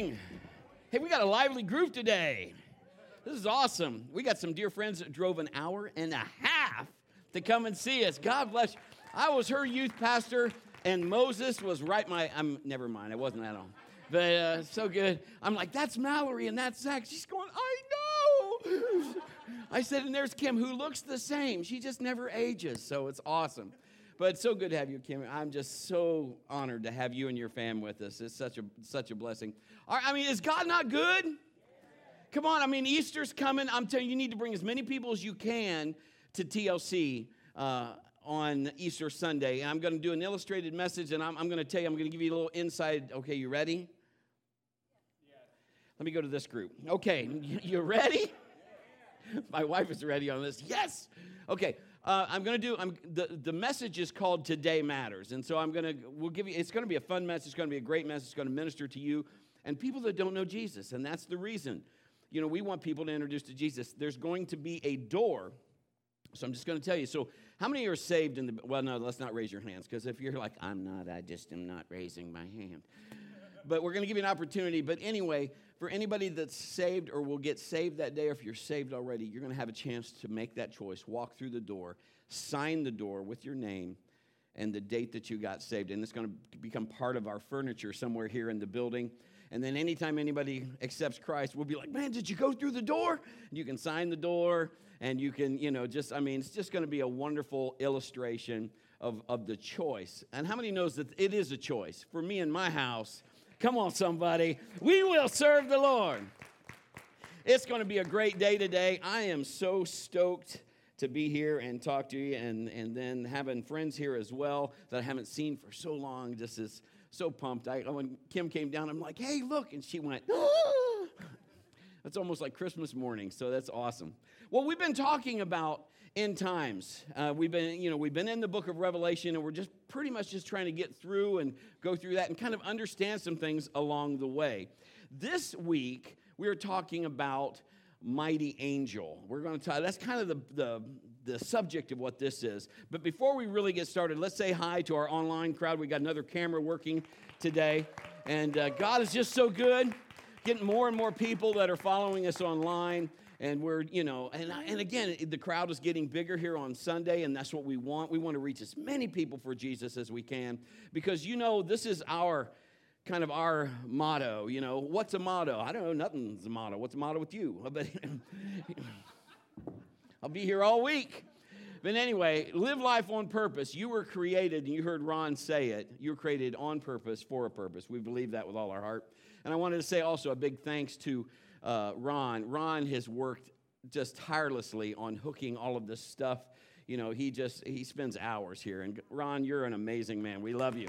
morning. Hey, we got a lively group today. This is awesome. We got some dear friends that drove an hour and a half to come and see us. God bless you. I was her youth pastor, and Moses was right my. I'm never mind. I wasn't at all, but uh, so good. I'm like, that's Mallory and that's Zach. She's going, I know. I said, and there's Kim, who looks the same. She just never ages, so it's awesome. But it's so good to have you, Kim. I'm just so honored to have you and your fam with us. It's such a such a blessing. I mean, is God not good? Come on, I mean, Easter's coming. I'm telling you, you need to bring as many people as you can to TLC uh, on Easter Sunday. And I'm going to do an illustrated message, and I'm, I'm going to tell you, I'm going to give you a little inside. Okay, you ready? Let me go to this group. Okay, you ready? My wife is ready on this. Yes. Okay, uh, I'm going to do. I'm, the the message is called "Today Matters," and so I'm going to. We'll give you. It's going to be a fun message. It's going to be a great message. It's going to minister to you and people that don't know Jesus, and that's the reason. You know, we want people to introduce to Jesus. There's going to be a door. So I'm just going to tell you. So, how many are saved in the? Well, no, let's not raise your hands because if you're like, I'm not, I just am not raising my hand. But we're going to give you an opportunity. But anyway, for anybody that's saved or will get saved that day, or if you're saved already, you're going to have a chance to make that choice. Walk through the door, sign the door with your name and the date that you got saved. And it's going to become part of our furniture somewhere here in the building. And then anytime anybody accepts Christ, we'll be like, man, did you go through the door? And you can sign the door and you can, you know, just, I mean, it's just going to be a wonderful illustration of, of the choice. And how many knows that it is a choice? For me and my house, Come on, somebody. We will serve the Lord. It's going to be a great day today. I am so stoked to be here and talk to you, and, and then having friends here as well that I haven't seen for so long. Just is so pumped. I, when Kim came down, I'm like, hey, look. And she went, oh. That's almost like Christmas morning, so that's awesome. Well, we've been talking about end times. Uh, we've been, you know, we've been in the book of Revelation, and we're just pretty much just trying to get through and go through that and kind of understand some things along the way. This week we are talking about mighty angel. We're going to talk. That's kind of the the the subject of what this is. But before we really get started, let's say hi to our online crowd. We got another camera working today, and uh, God is just so good. Getting more and more people that are following us online and we're you know and, and again the crowd is getting bigger here on sunday and that's what we want. We want to reach as many people for jesus as we can because you know this is our kind of our motto you know. What's a motto? I don't know. Nothing's a motto. What's a motto with you? But i'll be here all week. But anyway live life on purpose. You were created and you heard ron say it. You were created on purpose for a purpose. We believe that with all our heart and i wanted to say also a big thanks to uh, Ron. Ron has worked just tirelessly on hooking all of this stuff. You know, he just he spends hours here. And Ron, you're an amazing man. We love you.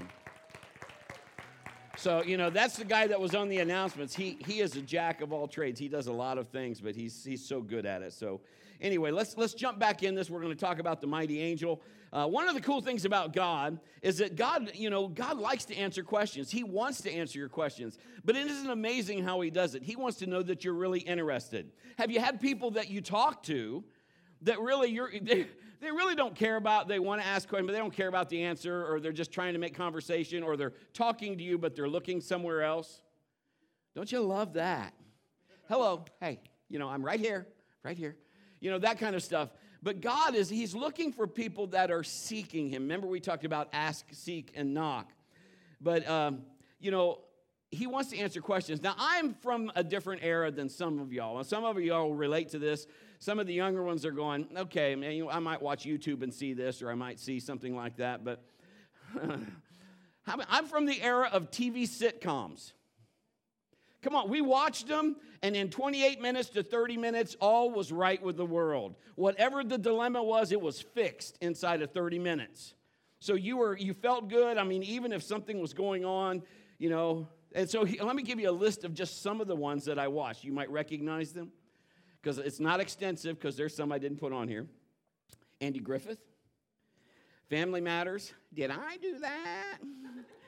So, you know, that's the guy that was on the announcements. He he is a jack of all trades. He does a lot of things, but he's he's so good at it. So, anyway, let's let's jump back in this. We're going to talk about the mighty angel. Uh, one of the cool things about God is that God, you know, God likes to answer questions. He wants to answer your questions, but it isn't amazing how He does it. He wants to know that you're really interested. Have you had people that you talk to that really you're they, they really don't care about they want to ask questions but they don't care about the answer or they're just trying to make conversation or they're talking to you but they're looking somewhere else don't you love that hello hey you know i'm right here right here you know that kind of stuff but God is, He's looking for people that are seeking Him. Remember, we talked about ask, seek, and knock. But, um, you know, He wants to answer questions. Now, I'm from a different era than some of y'all. Some of y'all will relate to this. Some of the younger ones are going, okay, man, you know, I might watch YouTube and see this, or I might see something like that. But I'm from the era of TV sitcoms. Come on, we watched them, and in 28 minutes to 30 minutes, all was right with the world. Whatever the dilemma was, it was fixed inside of 30 minutes. So you were you felt good. I mean, even if something was going on, you know. And so he, let me give you a list of just some of the ones that I watched. You might recognize them because it's not extensive because there's some I didn't put on here. Andy Griffith, Family Matters. Did I do that?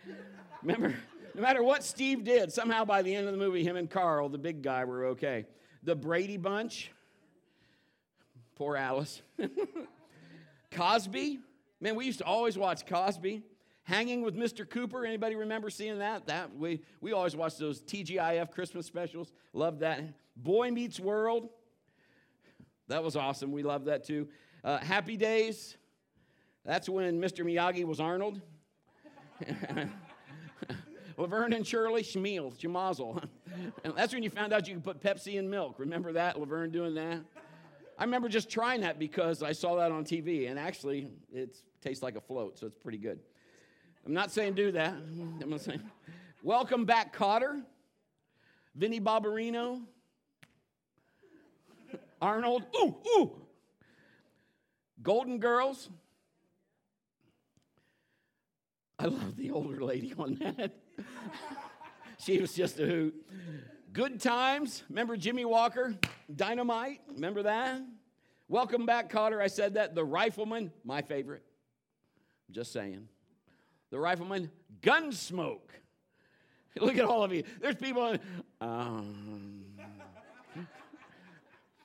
Remember? No matter what Steve did, somehow by the end of the movie, him and Carl, the big guy, were okay. The Brady Bunch, poor Alice. Cosby, man, we used to always watch Cosby. Hanging with Mr. Cooper. Anybody remember seeing that? That we we always watched those TGIF Christmas specials. Loved that. Boy Meets World. That was awesome. We loved that too. Uh, Happy Days. That's when Mr. Miyagi was Arnold. Laverne and Shirley Schmiel, Schmazel. and that's when you found out you could put Pepsi in milk. Remember that? Laverne doing that? I remember just trying that because I saw that on TV, and actually, it tastes like a float, so it's pretty good. I'm not saying do that. I'm not saying. Welcome back, Kotter, Vinnie Barbarino. Arnold. Ooh, ooh. Golden Girls. I love the older lady on that. she was just a hoot. Good times. Remember Jimmie Walker? Dynamite. Remember that? Welcome back, Kotter. I said that. The Rifleman, my favorite. Just saying. The Rifleman, Gunsmoke. Look at all of you. There's people. Um,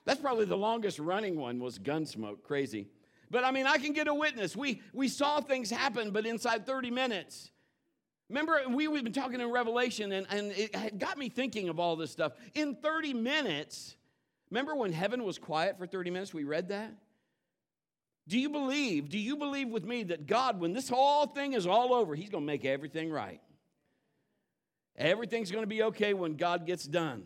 that's probably the longest running one was Gunsmoke. Crazy. But I mean, I can get a witness. We, we saw things happen, but inside 30 minutes. Remember, we, we've been talking in Revelation, and, and it got me thinking of all this stuff. In 30 minutes, remember when heaven was quiet for 30 minutes? We read that. Do you believe, do you believe with me that God, when this whole thing is all over, He's going to make everything right? Everything's going to be okay when God gets done.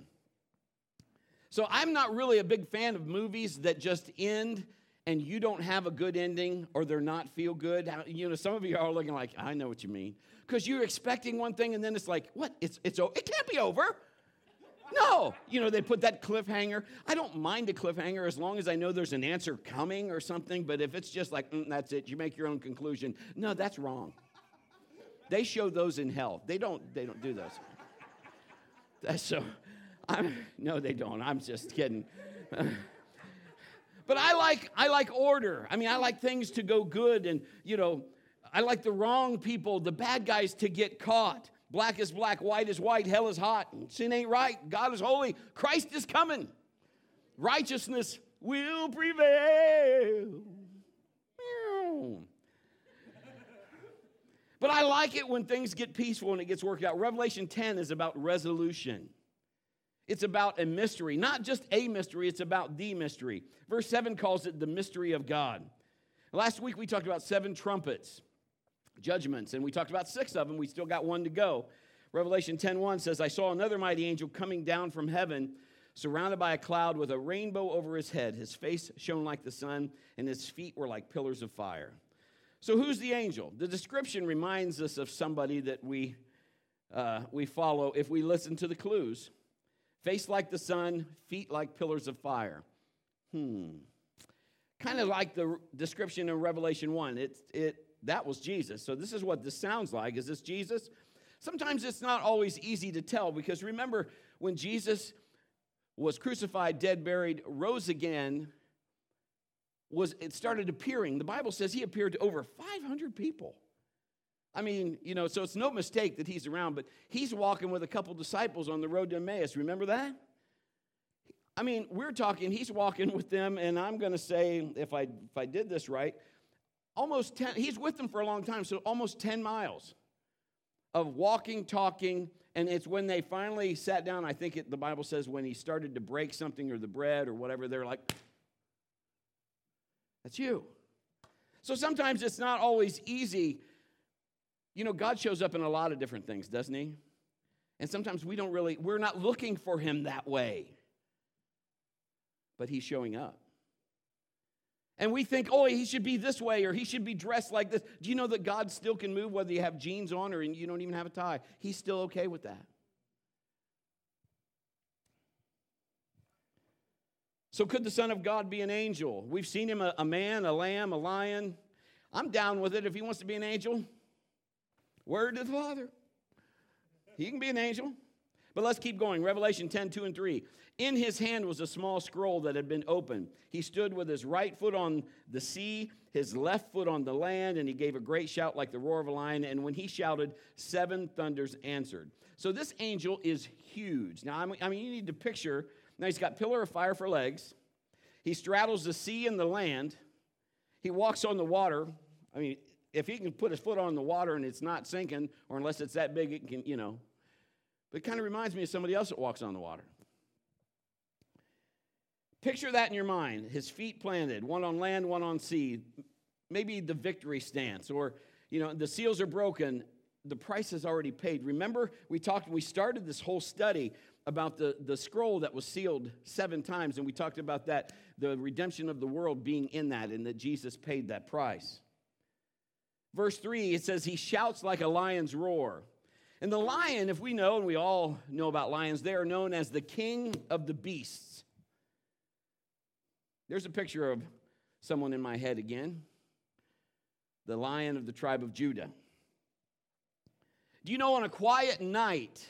So I'm not really a big fan of movies that just end and you don't have a good ending or they're not feel good, you know, some of you are looking like, I know what you mean. Because you're expecting one thing and then it's like, what? It's, it's, it can't be over. No, you know, they put that cliffhanger. I don't mind a cliffhanger as long as I know there's an answer coming or something, but if it's just like, mm, that's it, you make your own conclusion. No, that's wrong. They show those in hell. They don't, they don't do those. That's so, I'm, no, they don't. I'm just kidding. But I like I like order. I mean, I like things to go good and, you know, I like the wrong people, the bad guys to get caught. Black is black, white is white, hell is hot. Sin ain't right. God is holy. Christ is coming. Righteousness will prevail. But I like it when things get peaceful and it gets worked out. Revelation 10 is about resolution. It's about a mystery, not just a mystery, it's about the mystery. Verse 7 calls it the mystery of God. Last week we talked about seven trumpets, judgments, and we talked about six of them. We still got one to go. Revelation 10:1 says, I saw another mighty angel coming down from heaven, surrounded by a cloud with a rainbow over his head. His face shone like the sun, and his feet were like pillars of fire. So, who's the angel? The description reminds us of somebody that we, uh, we follow if we listen to the clues. Face like the sun, feet like pillars of fire. Hmm. Kind of like the description in Revelation 1. It, it, that was Jesus. So this is what this sounds like. Is this Jesus? Sometimes it's not always easy to tell because remember when Jesus was crucified, dead, buried, rose again, was it started appearing. The Bible says he appeared to over 500 people. I mean, you know, so it's no mistake that he's around, but he's walking with a couple disciples on the road to Emmaus. Remember that? I mean, we're talking, he's walking with them, and I'm going to say, if I, if I did this right, almost 10, he's with them for a long time, so almost 10 miles of walking, talking, and it's when they finally sat down, I think it, the Bible says when he started to break something or the bread or whatever, they're like, that's you. So sometimes it's not always easy you know, God shows up in a lot of different things, doesn't He? And sometimes we don't really, we're not looking for Him that way. But He's showing up. And we think, oh, he should be this way or he should be dressed like this. Do you know that God still can move whether you have jeans on or you don't even have a tie? He's still okay with that. So, could the Son of God be an angel? We've seen him a, a man, a lamb, a lion. I'm down with it if he wants to be an angel. Word to the Father. He can be an angel. But let's keep going. Revelation 10, 2 and 3. In his hand was a small scroll that had been opened. He stood with his right foot on the sea, his left foot on the land, and he gave a great shout like the roar of a lion. And when he shouted, seven thunders answered. So this angel is huge. Now, I mean, you need to picture now he's got pillar of fire for legs, he straddles the sea and the land, he walks on the water. I mean, if he can put his foot on the water and it's not sinking, or unless it's that big, it can, you know. But it kind of reminds me of somebody else that walks on the water. Picture that in your mind his feet planted, one on land, one on sea. Maybe the victory stance, or, you know, the seals are broken, the price is already paid. Remember, we talked, we started this whole study about the, the scroll that was sealed seven times, and we talked about that, the redemption of the world being in that, and that Jesus paid that price. Verse 3, it says, He shouts like a lion's roar. And the lion, if we know, and we all know about lions, they are known as the king of the beasts. There's a picture of someone in my head again the lion of the tribe of Judah. Do you know on a quiet night,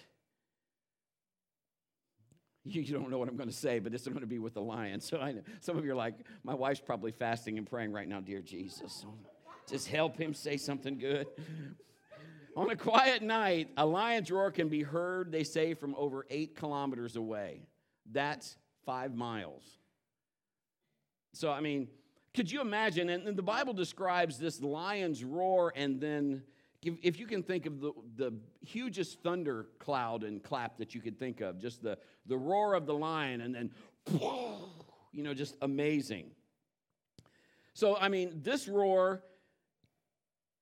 you, don't know what I'm going to say, but this is going to be with the lion. So I know some of you are like, my wife's probably fasting and praying right now, dear Jesus. Just help him say something good. On a quiet night, a lion's roar can be heard, they say, from over eight kilometers away. That's five miles. So, I mean, could you imagine? And the Bible describes this lion's roar, and then if you can think of the, the hugest thunder cloud and clap that you could think of, just the, the roar of the lion, and then, you know, just amazing. So, I mean, this roar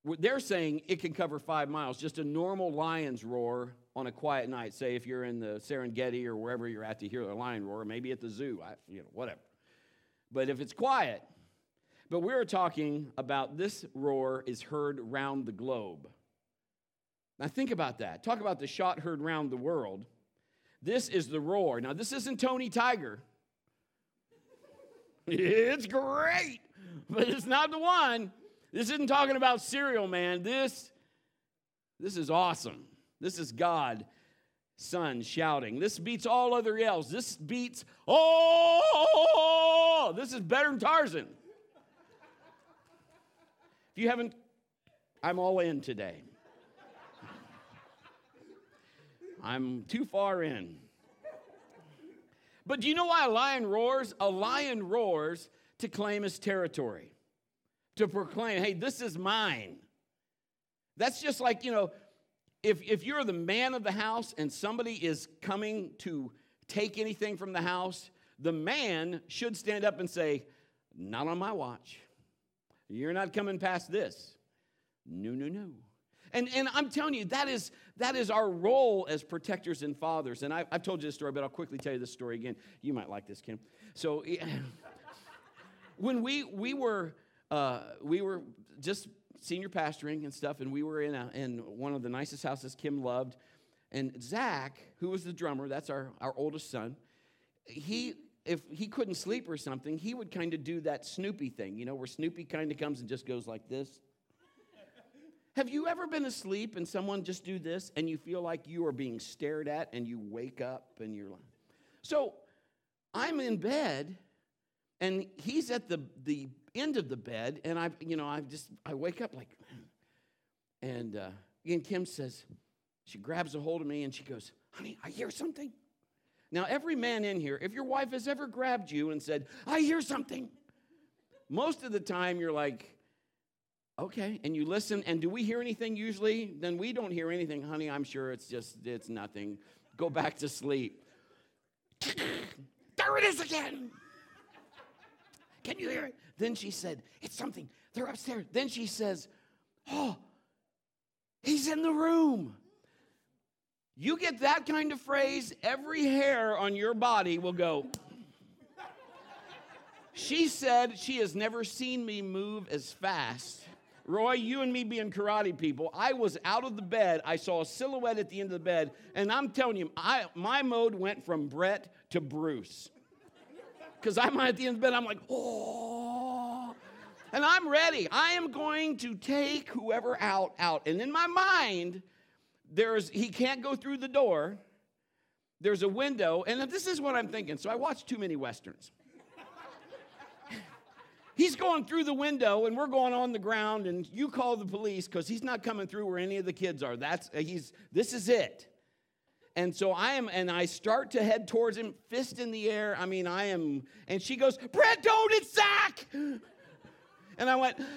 they're saying it can cover five miles, just a normal lion's roar on a quiet night. Say if you're in the Serengeti or wherever you're at to hear a lion roar, maybe at the zoo, I, you know, whatever. But if it's quiet, but we're talking about this roar is heard round the globe. Now think about that. Talk about the shot heard round the world. This is the roar. Now this isn't Tony Tiger. It's great, but it's not the one. This isn't talking about cereal, man. This, this is awesome. This is God, Son shouting. This beats all other yells. This beats, oh, this is better than Tarzan. If you haven't, I'm all in today. I'm too far in. But do you know why a lion roars? A lion roars to claim his territory to proclaim, hey, this is mine. That's just like, you know, if, if you're the man of the house and somebody is coming to take anything from the house, the man should stand up and say, Not on my watch. You're not coming past this. No, no, no. And, and I'm telling you, that is, that is our role as protectors and fathers. And I, have told you this story, but I'll quickly tell you this story again. You might like this, Kim. So, when we, we were uh, we were just senior pastoring and stuff, and we were in, a, in one of the nicest houses Kim loved. And Zach, who was the drummer, that's our, our oldest son, he, if he couldn't sleep or something, he would kind of do that Snoopy thing, you know, where Snoopy kind of comes and just goes like this. Have you ever been asleep and someone just do this and you feel like you are being stared at and you wake up and you're like, so I'm in bed and he's at the, the end of the bed, and I, you know, I just, I wake up like, and uh, and Kim says, she grabs a hold of me and she goes, honey, I hear something. Now, every man in here, if your wife has ever grabbed you and said, I hear something, most of the time you're like, okay, and you listen, and do we hear anything usually? Then we don't hear anything, honey, I'm sure it's just, it's nothing. Go back to sleep. there it is again. Can you hear it? Then she said, It's something. They're upstairs. Then she says, Oh, he's in the room. You get that kind of phrase, every hair on your body will go. she said she has never seen me move as fast. Roy, you and me being karate people, I was out of the bed. I saw a silhouette at the end of the bed, and I'm telling you, I, my mode went from Brett to Bruce. Because I'm at the end of the bed, I'm like, oh. And I'm ready. I am going to take whoever out, out. And in my mind, there's he can't go through the door. There's a window, and this is what I'm thinking. So I watch too many westerns. he's going through the window, and we're going on the ground, and you call the police because he's not coming through where any of the kids are. That's uh, he's this is it. And so I am, and I start to head towards him, fist in the air. I mean, I am, and she goes, Brett, don't, it's Zach. And I went.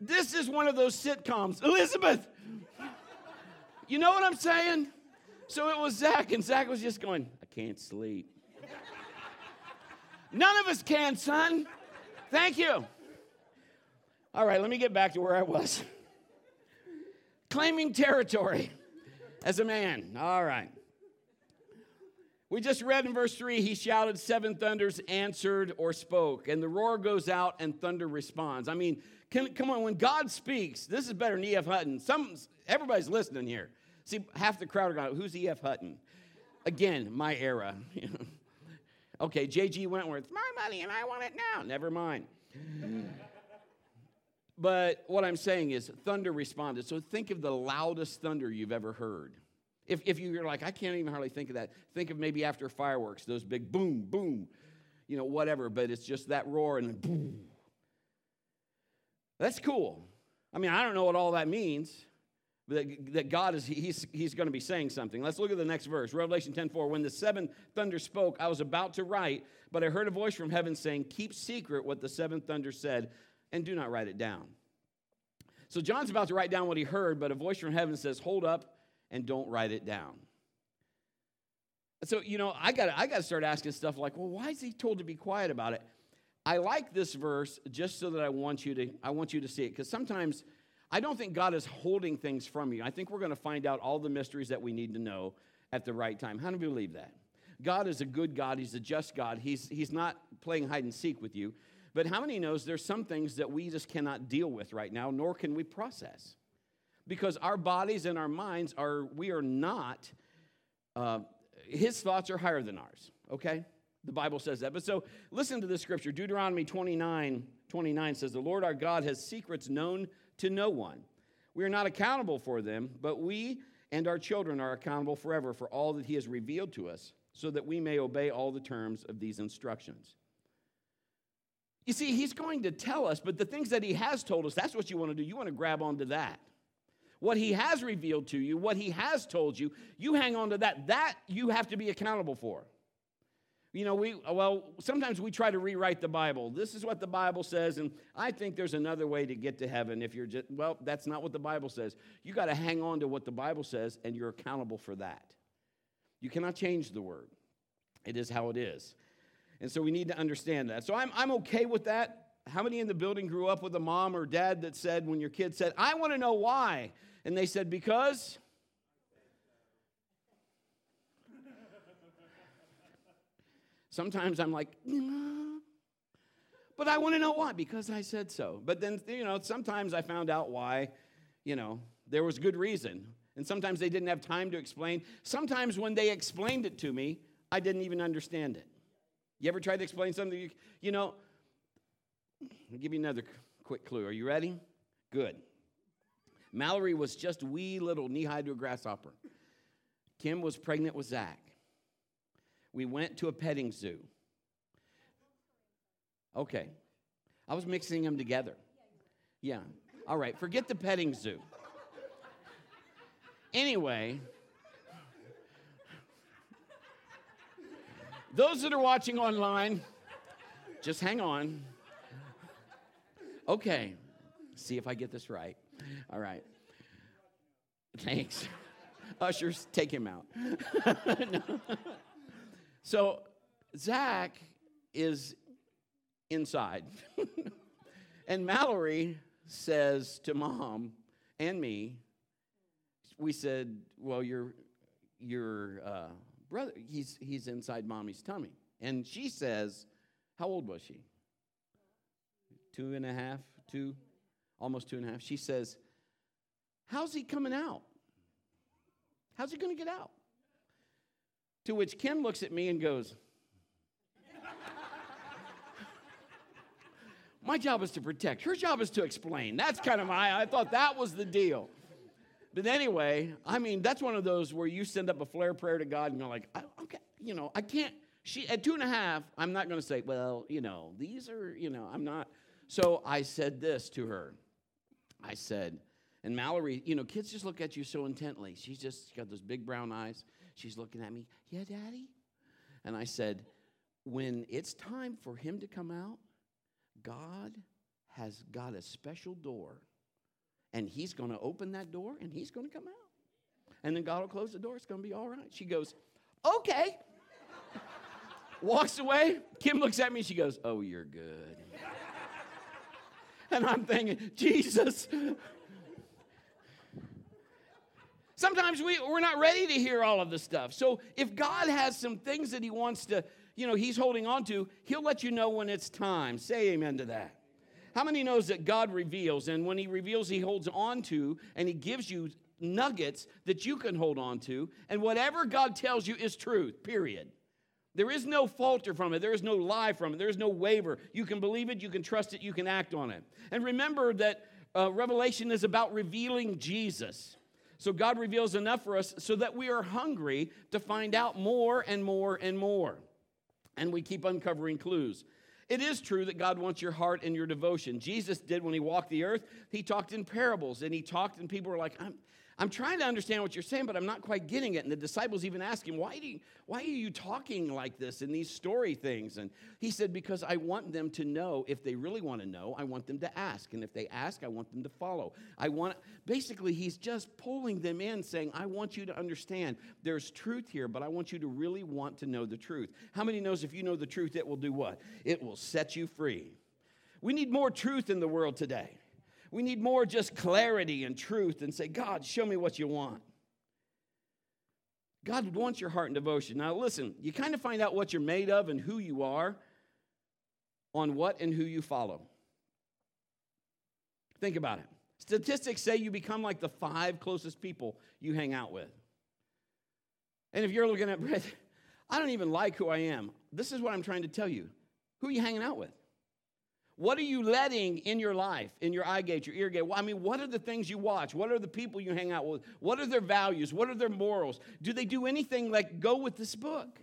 This is one of those sitcoms. Elizabeth! You know what I'm saying? So it was Zach, and Zach was just going, I can't sleep. None of us can, son. Thank you. All right, let me get back to where I was. Claiming territory as a man. All right. We just read in verse 3 he shouted, Seven thunders answered or spoke, and the roar goes out and thunder responds. I mean, can, come on, when God speaks, this is better than E.F. Hutton. Some, everybody's listening here. See, half the crowd are going, Who's E.F. Hutton? Again, my era. okay, J.G. Wentworth, my money and I want it now. Never mind. but what I'm saying is, thunder responded. So think of the loudest thunder you've ever heard. If, if you're like, I can't even hardly think of that, think of maybe after fireworks, those big boom, boom, you know, whatever, but it's just that roar and boom. That's cool. I mean, I don't know what all that means, but that God is, he's, he's going to be saying something. Let's look at the next verse Revelation 10 4. When the seventh thunder spoke, I was about to write, but I heard a voice from heaven saying, Keep secret what the seventh thunder said, and do not write it down. So John's about to write down what he heard, but a voice from heaven says, Hold up and don't write it down. So, you know, I got I got to start asking stuff like, well, why is he told to be quiet about it? I like this verse just so that I want you to I want you to see it because sometimes I don't think God is holding things from you. I think we're going to find out all the mysteries that we need to know at the right time. How do you believe that? God is a good God. He's a just God. He's, he's not playing hide and seek with you. But how many knows there's some things that we just cannot deal with right now, nor can we process? Because our bodies and our minds are, we are not, uh, his thoughts are higher than ours, okay? The Bible says that. But so listen to the scripture. Deuteronomy 29 29 says, The Lord our God has secrets known to no one. We are not accountable for them, but we and our children are accountable forever for all that he has revealed to us, so that we may obey all the terms of these instructions. You see, he's going to tell us, but the things that he has told us, that's what you want to do. You want to grab onto that what he has revealed to you, what he has told you, you hang on to that. That you have to be accountable for. You know, we, well, sometimes we try to rewrite the Bible. This is what the Bible says, and I think there's another way to get to heaven if you're just, well, that's not what the Bible says. You got to hang on to what the Bible says, and you're accountable for that. You cannot change the word, it is how it is. And so we need to understand that. So I'm, I'm okay with that. How many in the building grew up with a mom or dad that said, when your kid said, I want to know why? And they said, Because. Sometimes I'm like, but I want to know why, because I said so. But then, you know, sometimes I found out why, you know, there was good reason. And sometimes they didn't have time to explain. Sometimes when they explained it to me, I didn't even understand it. You ever tried to explain something? You, you know, I'll give you another quick clue. Are you ready? Good. Mallory was just wee little knee high to a grasshopper. Kim was pregnant with Zach. We went to a petting zoo. Okay. I was mixing them together. Yeah. All right. Forget the petting zoo. Anyway, those that are watching online, just hang on. Okay. See if I get this right. All right. Thanks. Ushers, take him out. so, Zach is inside. and Mallory says to mom and me, we said, Well, your, your uh, brother, he's, he's inside mommy's tummy. And she says, How old was she? Two and a half, two, almost two and a half. She says, How's he coming out? How's he going to get out? To which Kim looks at me and goes, My job is to protect. Her job is to explain. That's kind of my, I thought that was the deal. But anyway, I mean, that's one of those where you send up a flare prayer to God and you're like, okay, you know, I can't, she, at two and a half, I'm not going to say, well, you know, these are, you know, I'm not. So I said this to her. I said, and Mallory, you know, kids just look at you so intently. She's just got those big brown eyes. She's looking at me, yeah, daddy? And I said, when it's time for him to come out, God has got a special door and he's going to open that door and he's going to come out. And then God will close the door. It's going to be all right. She goes, Okay. Walks away. Kim looks at me. She goes, Oh, you're good. and I'm thinking, Jesus. Sometimes we, we're not ready to hear all of the stuff. So if God has some things that He wants to, you know, He's holding on to, He'll let you know when it's time. Say amen to that. How many knows that God reveals, and when He reveals, He holds on to, and He gives you nuggets that you can hold on to, and whatever God tells you is truth, period. There is no falter from it. There is no lie from it. There is no waver. You can believe it, you can trust it, you can act on it. And remember that uh, Revelation is about revealing Jesus. So God reveals enough for us so that we are hungry to find out more and more and more. And we keep uncovering clues. It is true that God wants your heart and your devotion. Jesus did when he walked the earth. He talked in parables and he talked, and people were like, I'm, trying to understand what you're saying, but I'm not quite getting it. And the disciples even ask him, why, do you, why are you talking like this in these story things? And he said, Because I want them to know. If they really want to know, I want them to ask. And if they ask, I want them to follow. I want, basically, he's just pulling them in, saying, I want you to understand there's truth here, but I want you to really want to know the truth. How many knows if you know the truth, it will do what? It will set you free. We need more truth in the world today. We need more just clarity and truth and say, God, show me what you want. God wants your heart and devotion. Now, listen, you kind of find out what you're made of and who you are on what and who you follow. Think about it. Statistics say you become like the five closest people you hang out with. And if you're looking at Brett, I don't even like who I am. This is what I'm trying to tell you. Who are you hanging out with? What are you letting in your life, in your eye gate, your ear gate? I mean, what are the things you watch? What are the people you hang out with? What are their values? What are their morals? Do they do anything like go with this book?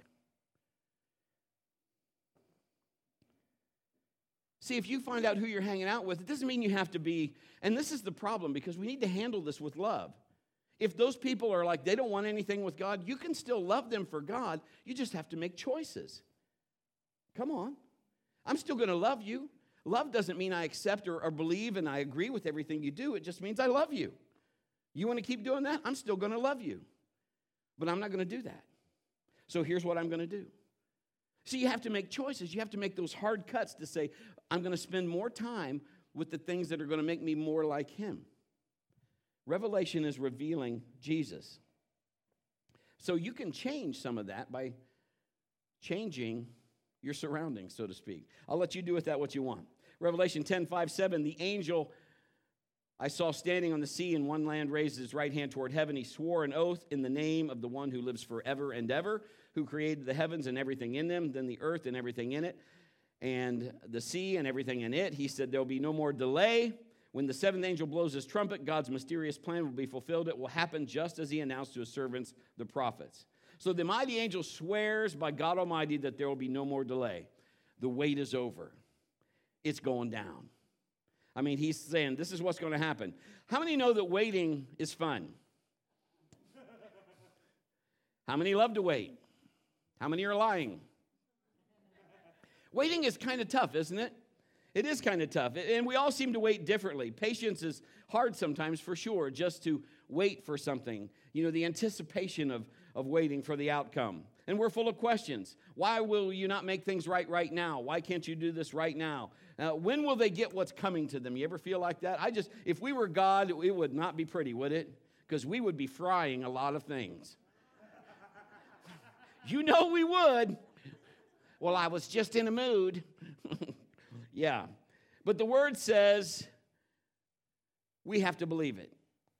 See, if you find out who you're hanging out with, it doesn't mean you have to be, and this is the problem because we need to handle this with love. If those people are like, they don't want anything with God, you can still love them for God. You just have to make choices. Come on. I'm still going to love you. Love doesn't mean I accept or, or believe and I agree with everything you do. It just means I love you. You want to keep doing that? I'm still going to love you. But I'm not going to do that. So here's what I'm going to do. See, you have to make choices. You have to make those hard cuts to say, I'm going to spend more time with the things that are going to make me more like Him. Revelation is revealing Jesus. So you can change some of that by changing your surroundings, so to speak. I'll let you do with that what you want. Revelation 10 5 7, the angel I saw standing on the sea in one land raised his right hand toward heaven. He swore an oath in the name of the one who lives forever and ever, who created the heavens and everything in them, then the earth and everything in it, and the sea and everything in it. He said, There'll be no more delay. When the seventh angel blows his trumpet, God's mysterious plan will be fulfilled. It will happen just as he announced to his servants, the prophets. So the mighty angel swears by God Almighty that there will be no more delay. The wait is over, it's going down. I mean, he's saying this is what's going to happen. How many know that waiting is fun? How many love to wait? How many are lying? Waiting is kind of tough, isn't it? It is kind of tough. And we all seem to wait differently. Patience is hard sometimes, for sure, just to wait for something. You know, the anticipation of of waiting for the outcome. And we're full of questions. Why will you not make things right right now? Why can't you do this right now? Uh, when will they get what's coming to them? You ever feel like that? I just, if we were God, it would not be pretty, would it? Because we would be frying a lot of things. you know we would. Well, I was just in a mood. yeah. But the word says we have to believe it.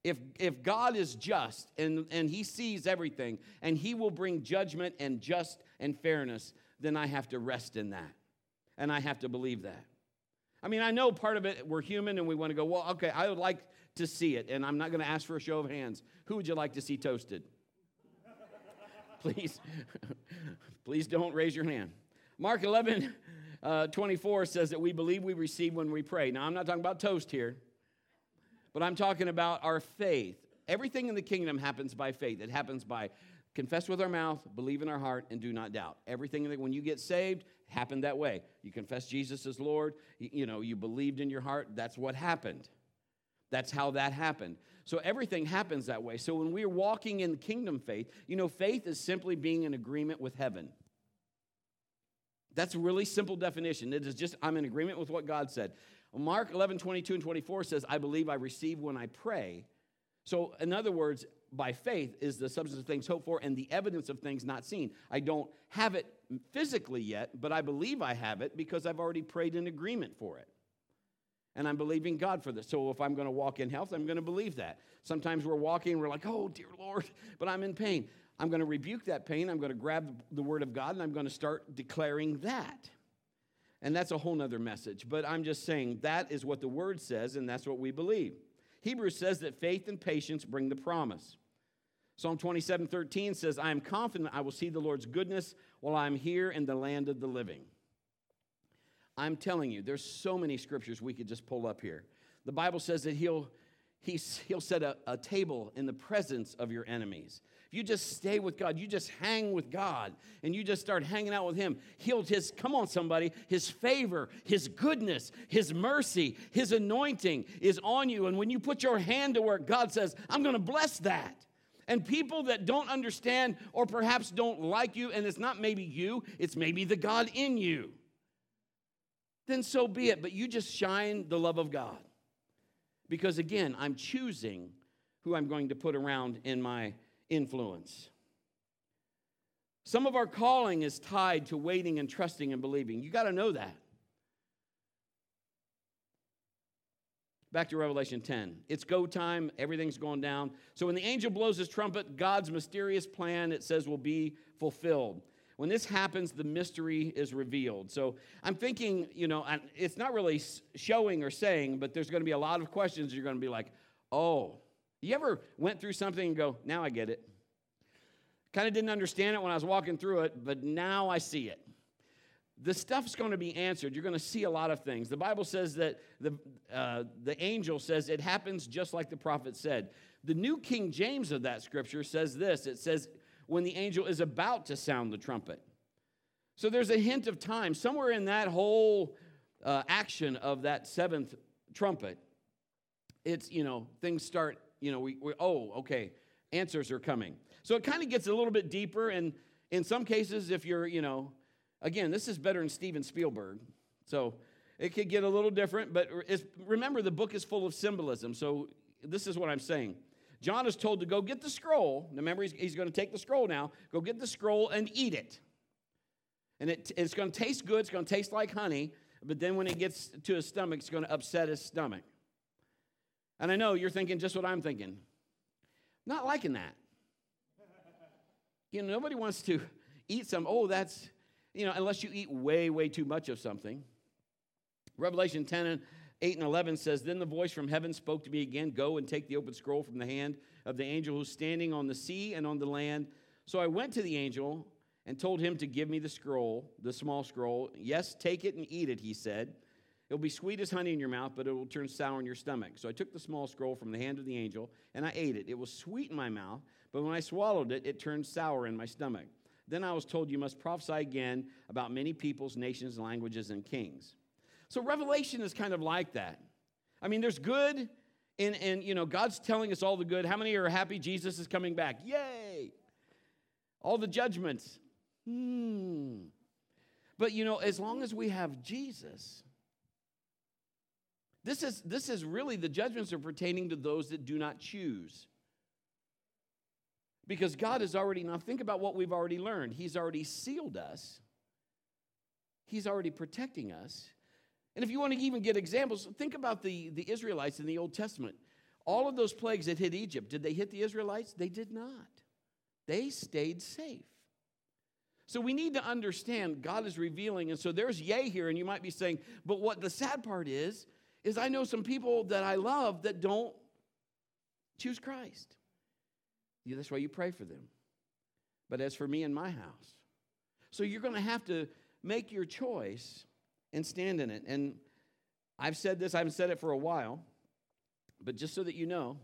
If, if God is just and, and he sees everything and he will bring judgment and just and fairness, then I have to rest in that. And I have to believe that. I mean, I know part of it, we're human and we want to go, well, okay, I would like to see it. And I'm not going to ask for a show of hands. Who would you like to see toasted? please, please don't raise your hand. Mark 11, uh, 24 says that we believe we receive when we pray. Now, I'm not talking about toast here but I'm talking about our faith. Everything in the kingdom happens by faith. It happens by confess with our mouth, believe in our heart, and do not doubt. Everything that when you get saved happened that way. You confess Jesus as Lord, you, you know, you believed in your heart, that's what happened. That's how that happened. So everything happens that way. So when we're walking in kingdom faith, you know, faith is simply being in agreement with heaven. That's a really simple definition. It is just, I'm in agreement with what God said. Mark 11, 22 and 24 says, I believe I receive when I pray. So, in other words, by faith is the substance of things hoped for and the evidence of things not seen. I don't have it physically yet, but I believe I have it because I've already prayed in agreement for it. And I'm believing God for this. So if I'm going to walk in health, I'm going to believe that. Sometimes we're walking, we're like, oh, dear Lord, but I'm in pain. I'm going to rebuke that pain. I'm going to grab the word of God and I'm going to start declaring that. And that's a whole nother message. But I'm just saying that is what the word says, and that's what we believe. Hebrews says that faith and patience bring the promise. Psalm 27 13 says, I am confident I will see the Lord's goodness while I'm here in the land of the living. I'm telling you, there's so many scriptures we could just pull up here. The Bible says that he'll, he's, he'll set a, a table in the presence of your enemies. If you just stay with God, you just hang with God, and you just start hanging out with Him, He'll His, come on, somebody, His favor, His goodness, His mercy, His anointing is on you. And when you put your hand to work, God says, I'm going to bless that. And people that don't understand or perhaps don't like you, and it's not maybe you, it's maybe the God in you, then so be it. But you just shine the love of God. Because again, I'm choosing who I'm going to put around in my influence. Some of our calling is tied to waiting and trusting and believing. You got to know that. Back to Revelation 10. It's go time, everything's going down. So when the angel blows his trumpet, God's mysterious plan, it says, will be fulfilled. When this happens, the mystery is revealed. So I'm thinking, you know, it's not really showing or saying, but there's going to be a lot of questions. You're going to be like, oh, you ever went through something and go, now I get it? Kind of didn't understand it when I was walking through it, but now I see it. The stuff's going to be answered. You're going to see a lot of things. The Bible says that the, uh, the angel says it happens just like the prophet said. The New King James of that scripture says this it says, when the angel is about to sound the trumpet. So there's a hint of time. Somewhere in that whole uh, action of that seventh trumpet, it's, you know, things start you know, we, we oh, okay, answers are coming. So it kind of gets a little bit deeper. And in some cases, if you're, you know, again, this is better than Steven Spielberg. So it could get a little different, but remember, the book is full of symbolism. So this is what I'm saying. John is told to go get the scroll. Remember, he's, he's going to take the scroll now. Go get the scroll and eat it. And it, it's going to taste good. It's going to taste like honey. But then when it gets to his stomach, it's going to upset his stomach. And I know you're thinking just what I'm thinking. Not liking that. You know, nobody wants to eat some, oh, that's, you know, unless you eat way, way too much of something. Revelation 10 and 8 and 11 says, Then the voice from heaven spoke to me again Go and take the open scroll from the hand of the angel who's standing on the sea and on the land. So I went to the angel and told him to give me the scroll, the small scroll. Yes, take it and eat it, he said. It'll be sweet as honey in your mouth, but it will turn sour in your stomach. So I took the small scroll from the hand of the angel, and I ate it. It was sweet in my mouth, but when I swallowed it, it turned sour in my stomach. Then I was told, You must prophesy again about many peoples, nations, languages, and kings. So Revelation is kind of like that. I mean, there's good, and, and you know, God's telling us all the good. How many are happy Jesus is coming back? Yay! All the judgments. Hmm. But you know, as long as we have Jesus, this is, this is really the judgments are pertaining to those that do not choose. Because God has already, now think about what we've already learned. He's already sealed us, He's already protecting us. And if you want to even get examples, think about the, the Israelites in the Old Testament. All of those plagues that hit Egypt, did they hit the Israelites? They did not. They stayed safe. So we need to understand God is revealing. And so there's yay here, and you might be saying, but what the sad part is, is I know some people that I love that don't choose Christ. Yeah, that's why you pray for them. But as for me and my house, so you're going to have to make your choice and stand in it. And I've said this, I haven't said it for a while, but just so that you know,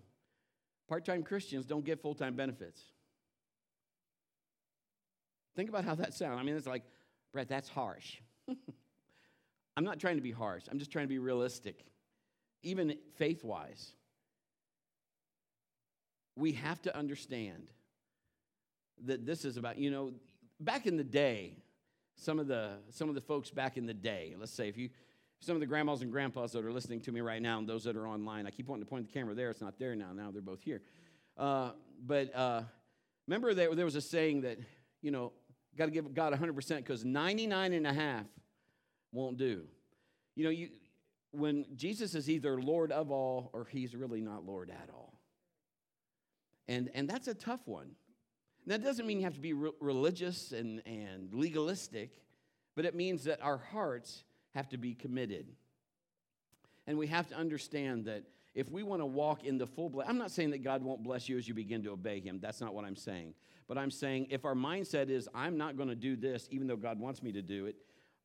part time Christians don't get full time benefits. Think about how that sounds. I mean, it's like, Brett, that's harsh. I'm not trying to be harsh, I'm just trying to be realistic, even faith wise. we have to understand that this is about, you know, back in the day, some of the some of the folks back in the day, let's say if you some of the grandmas and grandpas that are listening to me right now and those that are online, I keep wanting to point the camera there. It's not there now. Now they're both here. Uh, but uh, remember there, there was a saying that, you know, got to give God 100% because 99 and a half won't do. You know, you, when Jesus is either Lord of all or he's really not Lord at all. And, and that's a tough one. That doesn't mean you have to be re- religious and, and legalistic, but it means that our hearts have to be committed. And we have to understand that if we want to walk in the full blessing, I'm not saying that God won't bless you as you begin to obey Him. That's not what I'm saying. But I'm saying if our mindset is, I'm not going to do this, even though God wants me to do it,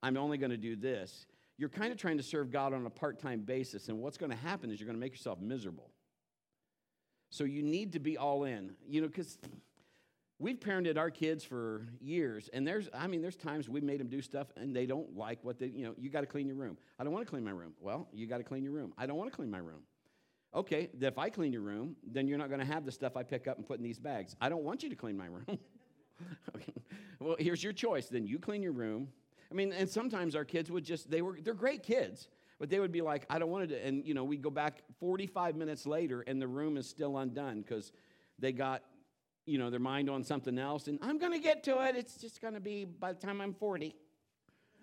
I'm only going to do this, you're kind of trying to serve God on a part time basis. And what's going to happen is you're going to make yourself miserable. So you need to be all in, you know, because we've parented our kids for years and there's i mean there's times we made them do stuff and they don't like what they you know you got to clean your room. I don't want to clean my room. Well you got to clean your room. I don't want to clean my room. Okay if i clean your room then you're not going to have the stuff i pick up and put in these bags. I don't want you to clean my room. Okay. well here's your choice. Then you clean your room i mean and sometimes our kids would just they were they're great kids but they would be like i don't want to and you know we go back 45 minutes later and the room is still undone because they got you know, their mind on something else, and I'm going to get to it. It's just going to be by the time I'm 40.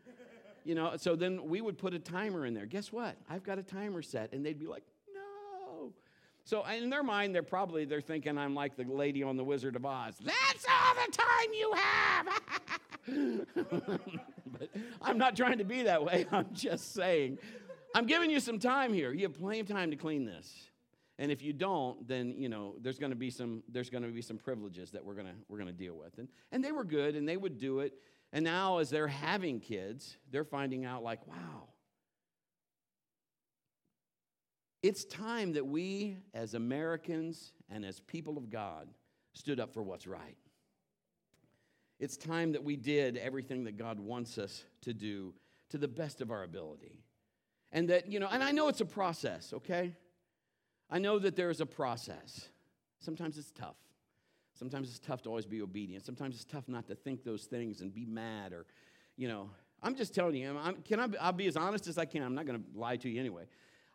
you know, so then we would put a timer in there. Guess what? I've got a timer set, and they'd be like, no. So in their mind, they're probably they're thinking I'm like the lady on the Wizard of Oz. That's all the time you have. but I'm not trying to be that way. I'm just saying, I'm giving you some time here. You have plenty of time to clean this. And if you don't, then you know there's going to be some there's going to be some privileges that we're going to we're going to deal with. And and they were good and they would do it. And now as they're having kids, they're finding out like, wow. It's time that we as Americans and as people of God stood up for what's right. It's time that we did everything that God wants us to do to the best of our ability. And that, you know, and I know it's a process, okay? I know that there is a process. Sometimes it's tough. Sometimes it's tough to always be obedient. Sometimes it's tough not to think those things and be mad or, you know. I'm just telling you, I'm, can I, I'll be as honest as I can. I'm not going to lie to you anyway.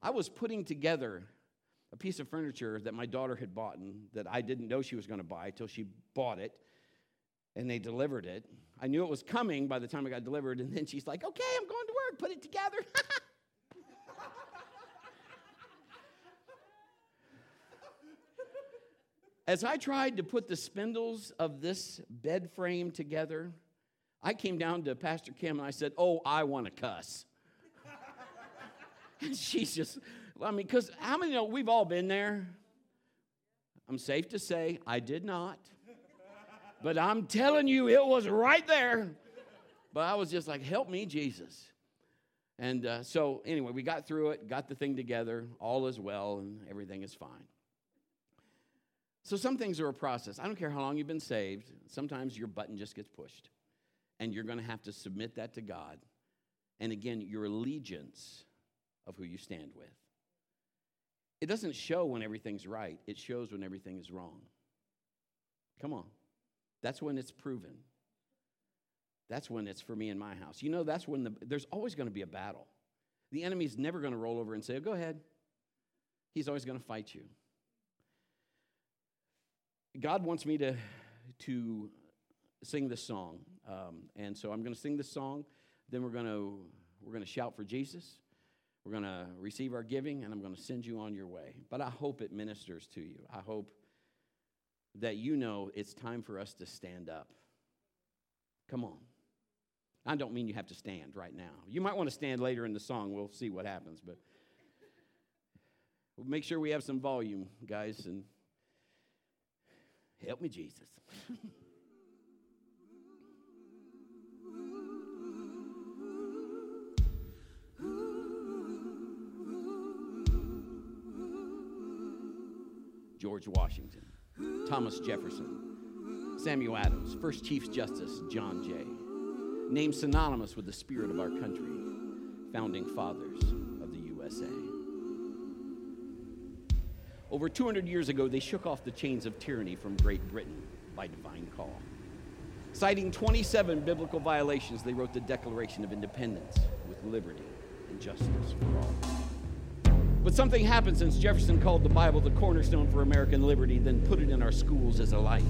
I was putting together a piece of furniture that my daughter had bought and that I didn't know she was going to buy until she bought it and they delivered it. I knew it was coming by the time it got delivered, and then she's like, okay, I'm going to work, put it together. As I tried to put the spindles of this bed frame together, I came down to Pastor Kim and I said, Oh, I want to cuss. and she's just, I mean, because how many know we've all been there? I'm safe to say I did not. But I'm telling you, it was right there. But I was just like, Help me, Jesus. And uh, so, anyway, we got through it, got the thing together, all is well, and everything is fine. So some things are a process. I don't care how long you've been saved, sometimes your button just gets pushed. And you're going to have to submit that to God. And again, your allegiance of who you stand with. It doesn't show when everything's right, it shows when everything is wrong. Come on. That's when it's proven. That's when it's for me in my house. You know, that's when the, there's always going to be a battle. The enemy's never going to roll over and say, oh, go ahead. He's always going to fight you. God wants me to, to sing this song. Um, and so I'm going to sing this song. Then we're going to we're going to shout for Jesus. We're going to receive our giving, and I'm going to send you on your way. But I hope it ministers to you. I hope that you know it's time for us to stand up. Come on. I don't mean you have to stand right now. You might want to stand later in the song. We'll see what happens. But we'll make sure we have some volume, guys, and Help me, Jesus. George Washington, Thomas Jefferson, Samuel Adams, first Chief Justice John Jay, named synonymous with the spirit of our country, founding fathers of the USA. Over 200 years ago, they shook off the chains of tyranny from Great Britain by divine call. Citing 27 biblical violations, they wrote the Declaration of Independence with liberty and justice for all. But something happened since Jefferson called the Bible the cornerstone for American liberty, then put it in our schools as a light.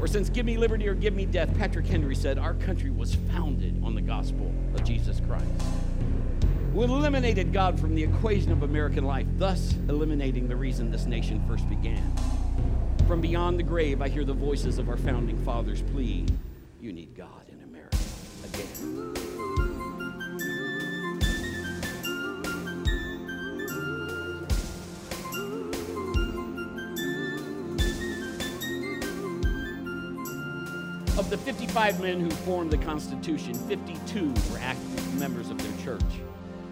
Or since Give Me Liberty or Give Me Death, Patrick Henry said, Our country was founded on the gospel of Jesus Christ. We eliminated God from the equation of American life, thus eliminating the reason this nation first began. From beyond the grave, I hear the voices of our founding fathers plead, Five men who formed the Constitution, 52 were active members of their church.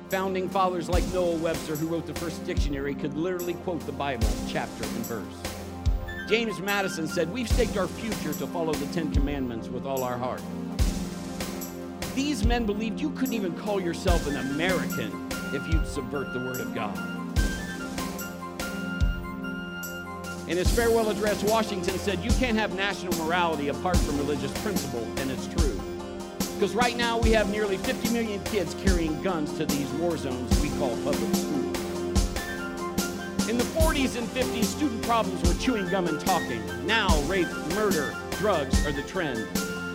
Founding fathers like Noah Webster, who wrote the first dictionary, could literally quote the Bible chapter and verse. James Madison said, We've staked our future to follow the Ten Commandments with all our heart. These men believed you couldn't even call yourself an American if you'd subvert the Word of God. In his farewell address, Washington said, You can't have national morality apart from religious principle, and it's true. Because right now we have nearly 50 million kids carrying guns to these war zones we call public schools. In the 40s and 50s, student problems were chewing gum and talking. Now, rape, murder, drugs are the trend.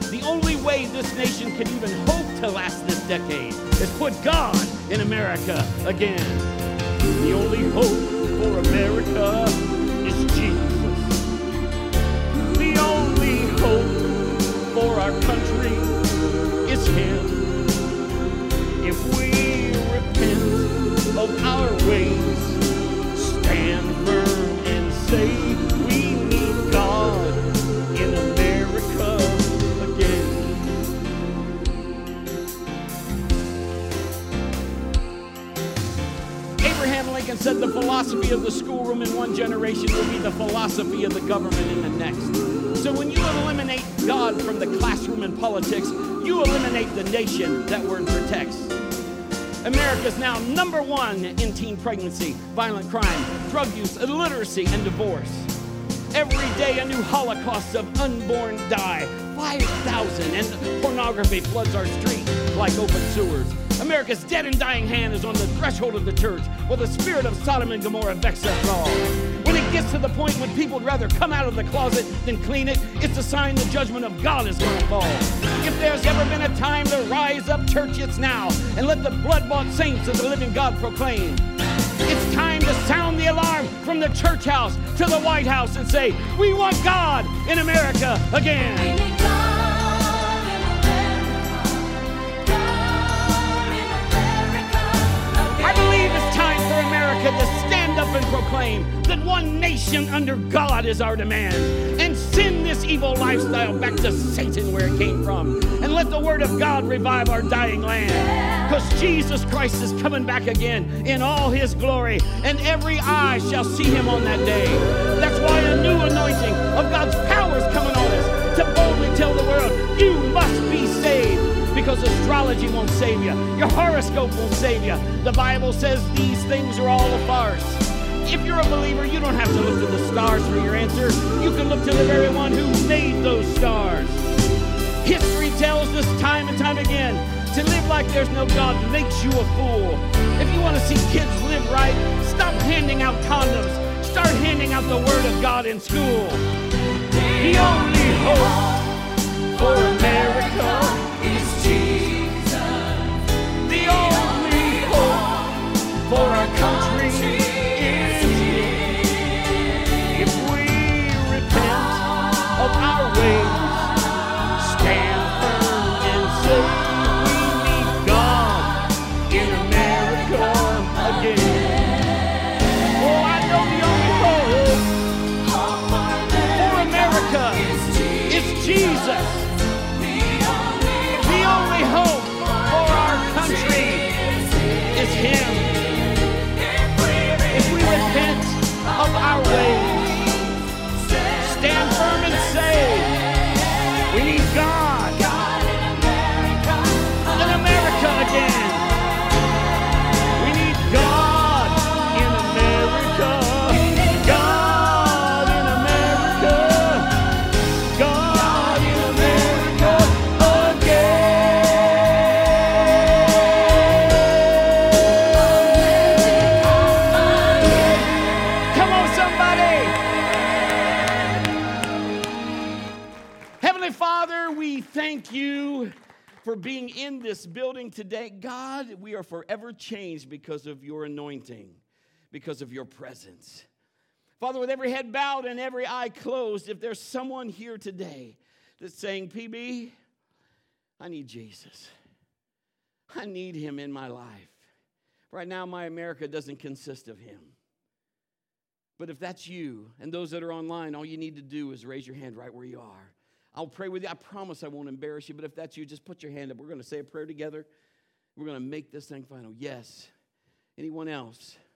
The only way this nation can even hope to last this decade is put God in America again. The only hope for America hope for our country is Him. If we repent of our ways, stand firm and say we need God in America again. Abraham Lincoln said the philosophy of the schoolroom in one generation will be the philosophy of the government in the next. So when you eliminate God from the classroom and politics, you eliminate the nation that word protects. America's now number one in teen pregnancy, violent crime, drug use, illiteracy, and divorce. Every day, a new holocaust of unborn die. 5,000, and pornography floods our streets like open sewers. America's dead and dying hand is on the threshold of the church, while the spirit of Sodom and Gomorrah vexes all. It gets to the point when people would rather come out of the closet than clean it, it's a sign the judgment of God is going to fall. If there's ever been a time to rise up, church, it's now. And let the blood bought saints of the living God proclaim. It's time to sound the alarm from the church house to the White House and say, We want God in America again. I believe it's time for America to stand up and proclaim that one nation under God is our demand and send this evil lifestyle back to Satan where it came from and let the word of God revive our dying land. Because Jesus Christ is coming back again in all his glory and every eye shall see him on that day. That's why a new anointing of God's power is coming on us to boldly tell the world, you because astrology won't save you. Your horoscope won't save you. The Bible says these things are all a farce. If you're a believer, you don't have to look to the stars for your answer. You can look to the very one who made those stars. History tells us time and time again to live like there's no God makes you a fool. If you want to see kids live right, stop handing out condoms. Start handing out the Word of God in school. The only hope for America for our country for being in this building today. God, we are forever changed because of your anointing, because of your presence. Father, with every head bowed and every eye closed, if there's someone here today that's saying, PB, I need Jesus. I need him in my life. Right now, my America doesn't consist of him. But if that's you and those that are online, all you need to do is raise your hand right where you are. I'll pray with you. I promise I won't embarrass you, but if that's you, just put your hand up. We're going to say a prayer together. We're going to make this thing final. Yes. Anyone else?